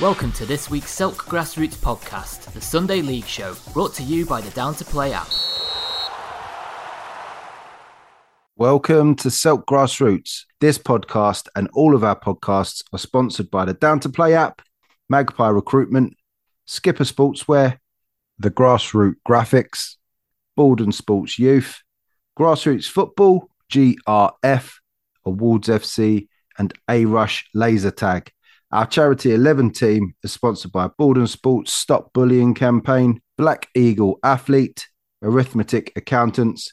Welcome to this week's SELK Grassroots podcast, the Sunday League Show, brought to you by the Down to Play app. Welcome to SELK Grassroots. This podcast and all of our podcasts are sponsored by the Down to Play app, Magpie Recruitment, Skipper Sportswear, the Grassroot Graphics, Baldon Sports Youth, Grassroots Football, GRF, Awards FC, and A Rush Laser Tag. Our charity 11 team is sponsored by Baldon Sports Stop Bullying Campaign, Black Eagle Athlete, Arithmetic Accountants,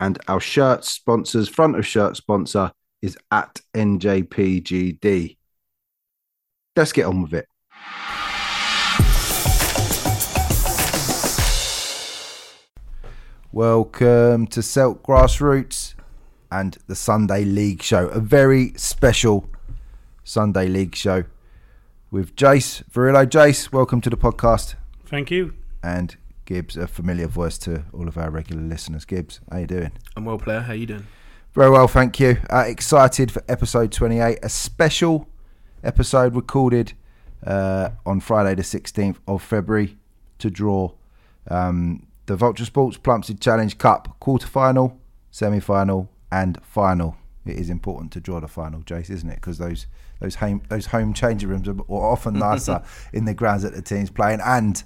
and our shirt sponsors, front of shirt sponsor is at NJPGD. Let's get on with it. Welcome to SELK Grassroots and the Sunday League Show, a very special Sunday League Show with Jase Verrillo. Jase, welcome to the podcast. Thank you. And Gibs, a familiar voice to all of our regular listeners. Gibs, how you doing? I'm well, player. How you doing? Very well, thank you. Uh, excited for episode 28, a special episode recorded uh, on Friday the 16th of February to draw um, the Volta Sports Plumstead Challenge Cup quarter final, semi final, and final. It is important to draw the final, Jase, isn't it? Because those those home those home changing rooms are often nicer in the grounds that the team's playing, and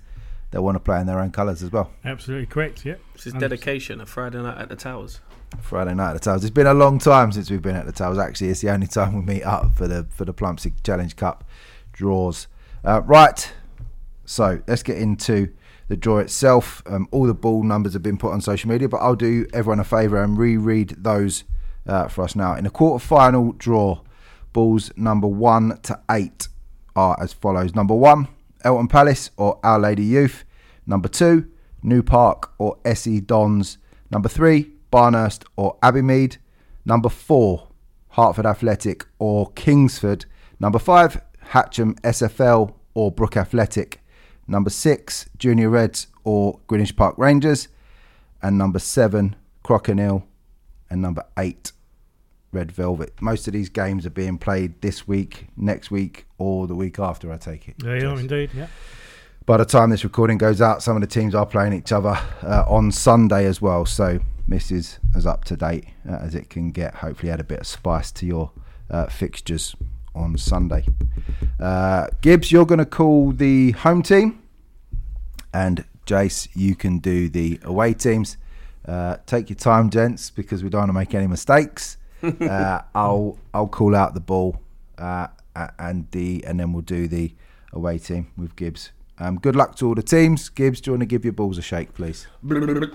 they want to play in their own colours as well. Absolutely correct. Yeah. This is dedication. A Friday night at the Towers. Friday night at the Towers. It's been a long time since we've been at the Towers. Actually, it's the only time we meet up for the for the Plumstead Challenge Cup draws. Uh, right. So let's get into the draw itself. Um, all the ball numbers have been put on social media, but I'll do everyone a favour and reread those uh, for us now. In a quarter final draw, balls number one to eight are as follows Number one, Eltham Palace or Our Lady Youth. Number two, New Park or SE Dons. Number three, Barnehurst or Abbeymead. Number four, Hartford Athletic or Kingsford. Number five, Hatcham SFL or Brook Athletic. Number six, Junior Reds or Greenwich Park Rangers. And number seven, Crockenhill. And number eight, Red Velvet. Most of these games are being played this week, next week, or the week after, I take it. They are indeed, yeah. By the time this recording goes out, some of the teams are playing each other uh, on Sunday as well. So this is as up to date uh, as it can get. Hopefully, add a bit of spice to your uh, fixtures on Sunday. Uh, Gibs, you're going to call the home team, and Jase, you can do the away teams. Uh, take your time, gents, because we don't want to make any mistakes. uh, I'll I'll call out the ball uh, and the and then we'll do the away team with Gibs. Um, good luck to all the teams. Gibs, do you want to give your balls a shake, please? right,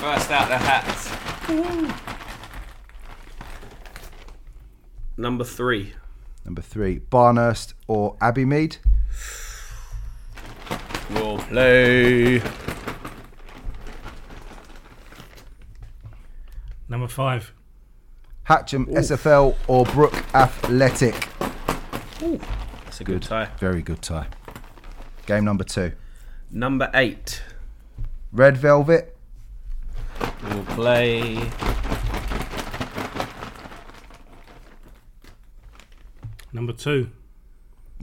first out the hats. Number three. Number three, Barnehurst or Abbeymead. We'll play. Number five. Hatcham SFL or Brook Athletic. Ooh, that's a good, Good. tie. Very good tie. Game number two, Number eight. Red Velvet We'll play. Number two.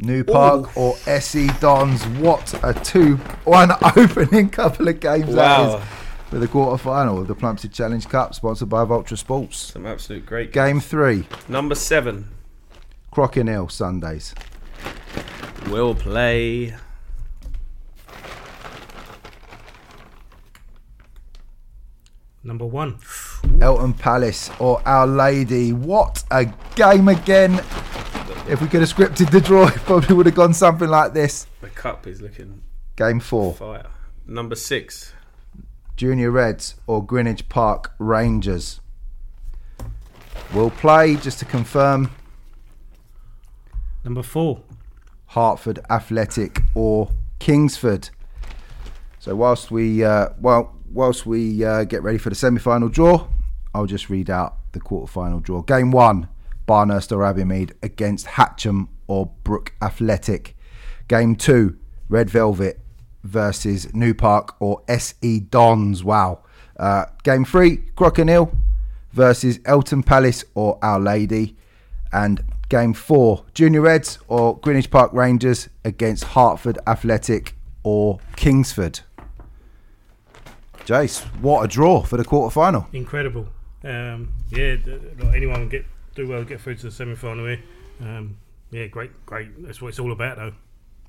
New Park or SE Dons. What a two one opening couple of games that Wow. is for the quarter final of the Plumstead Challenge Cup, sponsored by Volta Sports. Some absolute great. Game three, Number seven. Crockenhill Sundays. We'll play. Number one. Eltham Palace or Our Lady. What a game again. If we could have scripted the draw, it probably would have gone something like this. The cup is looking Game four, fire. Number six. Junior Reds or Greenwich Park Rangers. We'll play, just to confirm, Number four. Hartford Athletic or Kingsford. So whilst we uh, well whilst we uh, get ready for the semi-final draw, I'll just read out the quarter-final draw. Game one: Barnehurst or Abbeymead against Hatcham or Brook Athletic. Game two: Red Velvet versus New Park or SE Dons. Wow. Uh, game three: Crockenhill versus Eltham Palace or Our Lady. And game four, Junior Reds or Greenwich Park Rangers against Hartford Athletic or Kingsford. Jase, what a draw for the quarter final. Incredible. Um, yeah, anyone get do well, get through to the semi final here. Um, yeah, great, great. That's what it's all about, though. That's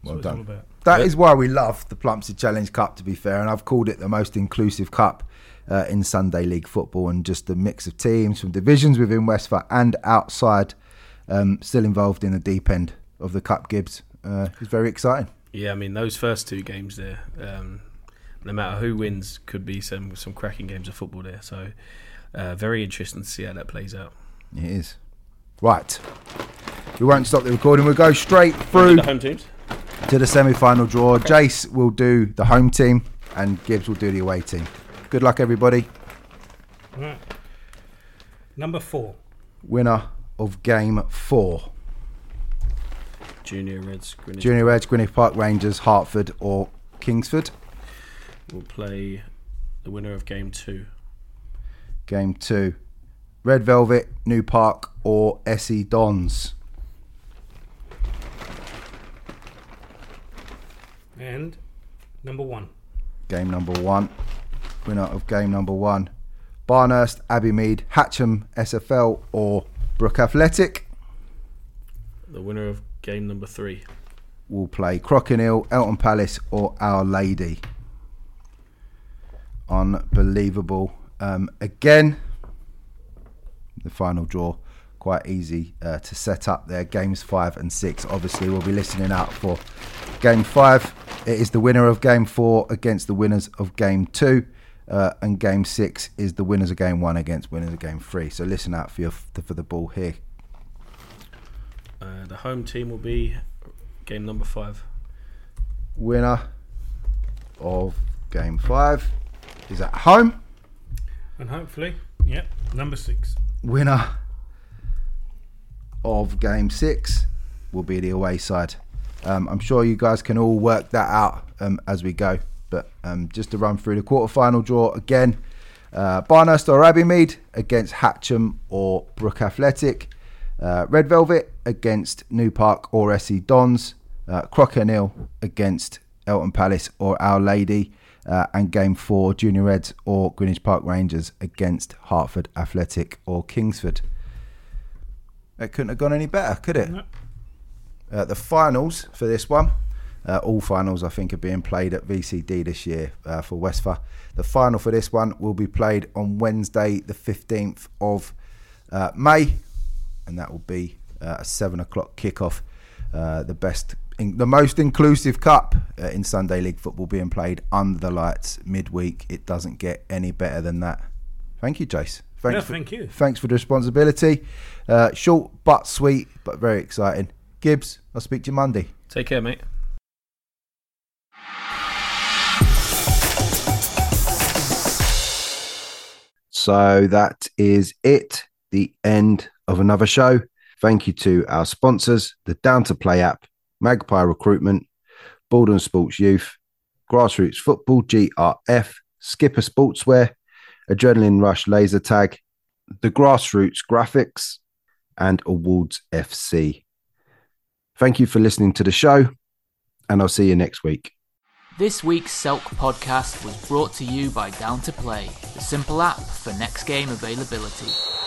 Well what done. it's all about. That is why we love the Plumstead Challenge Cup, to be fair, and I've called it the most inclusive cup uh, in Sunday League football, and just the mix of teams from divisions within WESFA and outside, um, still involved in the deep end of the cup. Gibs uh, is very exciting. Yeah, I mean those first two games there, um, no matter who wins, could be some some cracking games of football there. So uh, very interesting to see how that plays out. It is right. We won't stop the recording. We'll go straight through The home teams. to the semi-final draw. Jase will do the home team, and Gibs will do the away team. Good luck, everybody. Right. Number four. Winner of game four. Junior Reds. Greenwich Junior Reds, Greenwich Park Rangers, Hartford or Kingsford. We'll play the winner of game two. Game two. Red Velvet, New Park or SE Dons. And number one. Game number one. Winner of game number one. Barnehurst, Abbey Mead, Hatcham SFL or Brook Athletic The winner of game number three. will play Crockenhill, Eltham Palace or Our Lady. Unbelievable. Um, again, the final draw quite easy uh, to set up there. Games five and six. Obviously, we'll be listening out for game five. It is the winner of game four against the winners of game two. Uh, and game six is the winners of game one against winners of game three. So listen out for your for the ball here. Uh, the home team will be game number five. Winner of game five is at home. And hopefully, yep, number six. Winner of game six will be the away side. Um, I'm sure you guys can all work that out um, as we go. But um, just to run through the quarter-final draw again: uh, Barnehurst or Abbeymead against Hatcham or Brook Athletic. Uh, Red Velvet against New Park or SE Dons. Uh, Crockenhill against Eltham Palace or Our Lady. Uh, and game four, Junior Reds or Greenwich Park Rangers against Hartford Athletic or Kingsford. It couldn't have gone any better, could it? No. Uh, the finals for this one, uh, all finals I think are being played at VCD this year uh, for WESFA. The final for this one will be played on Wednesday, the 15th of uh, May, and that will be uh, a seven o'clock kickoff. Uh, the best, in, the most inclusive cup uh, in Sunday League football being played under the lights midweek. It doesn't get any better than that. Thank you, Jase. Thanks Yeah, for, thank you. Thanks for the responsibility. Uh, short but sweet, but very exciting. Gibs, I'll speak to you Monday. Take care, mate. So that is it, the end of another show. Thank you to our sponsors, the Down to Play app, Magpie Recruitment, Baldon Sports Youth, Grassroots Football, GRF, Skipper Sportswear, Adrenaline Rush Laser Tag, the Grassroots Graphics, and Awards FC. Thank you for listening to the show, and I'll see you next week. This week's Selk podcast was brought to you by Down to Play, the simple app for next game availability.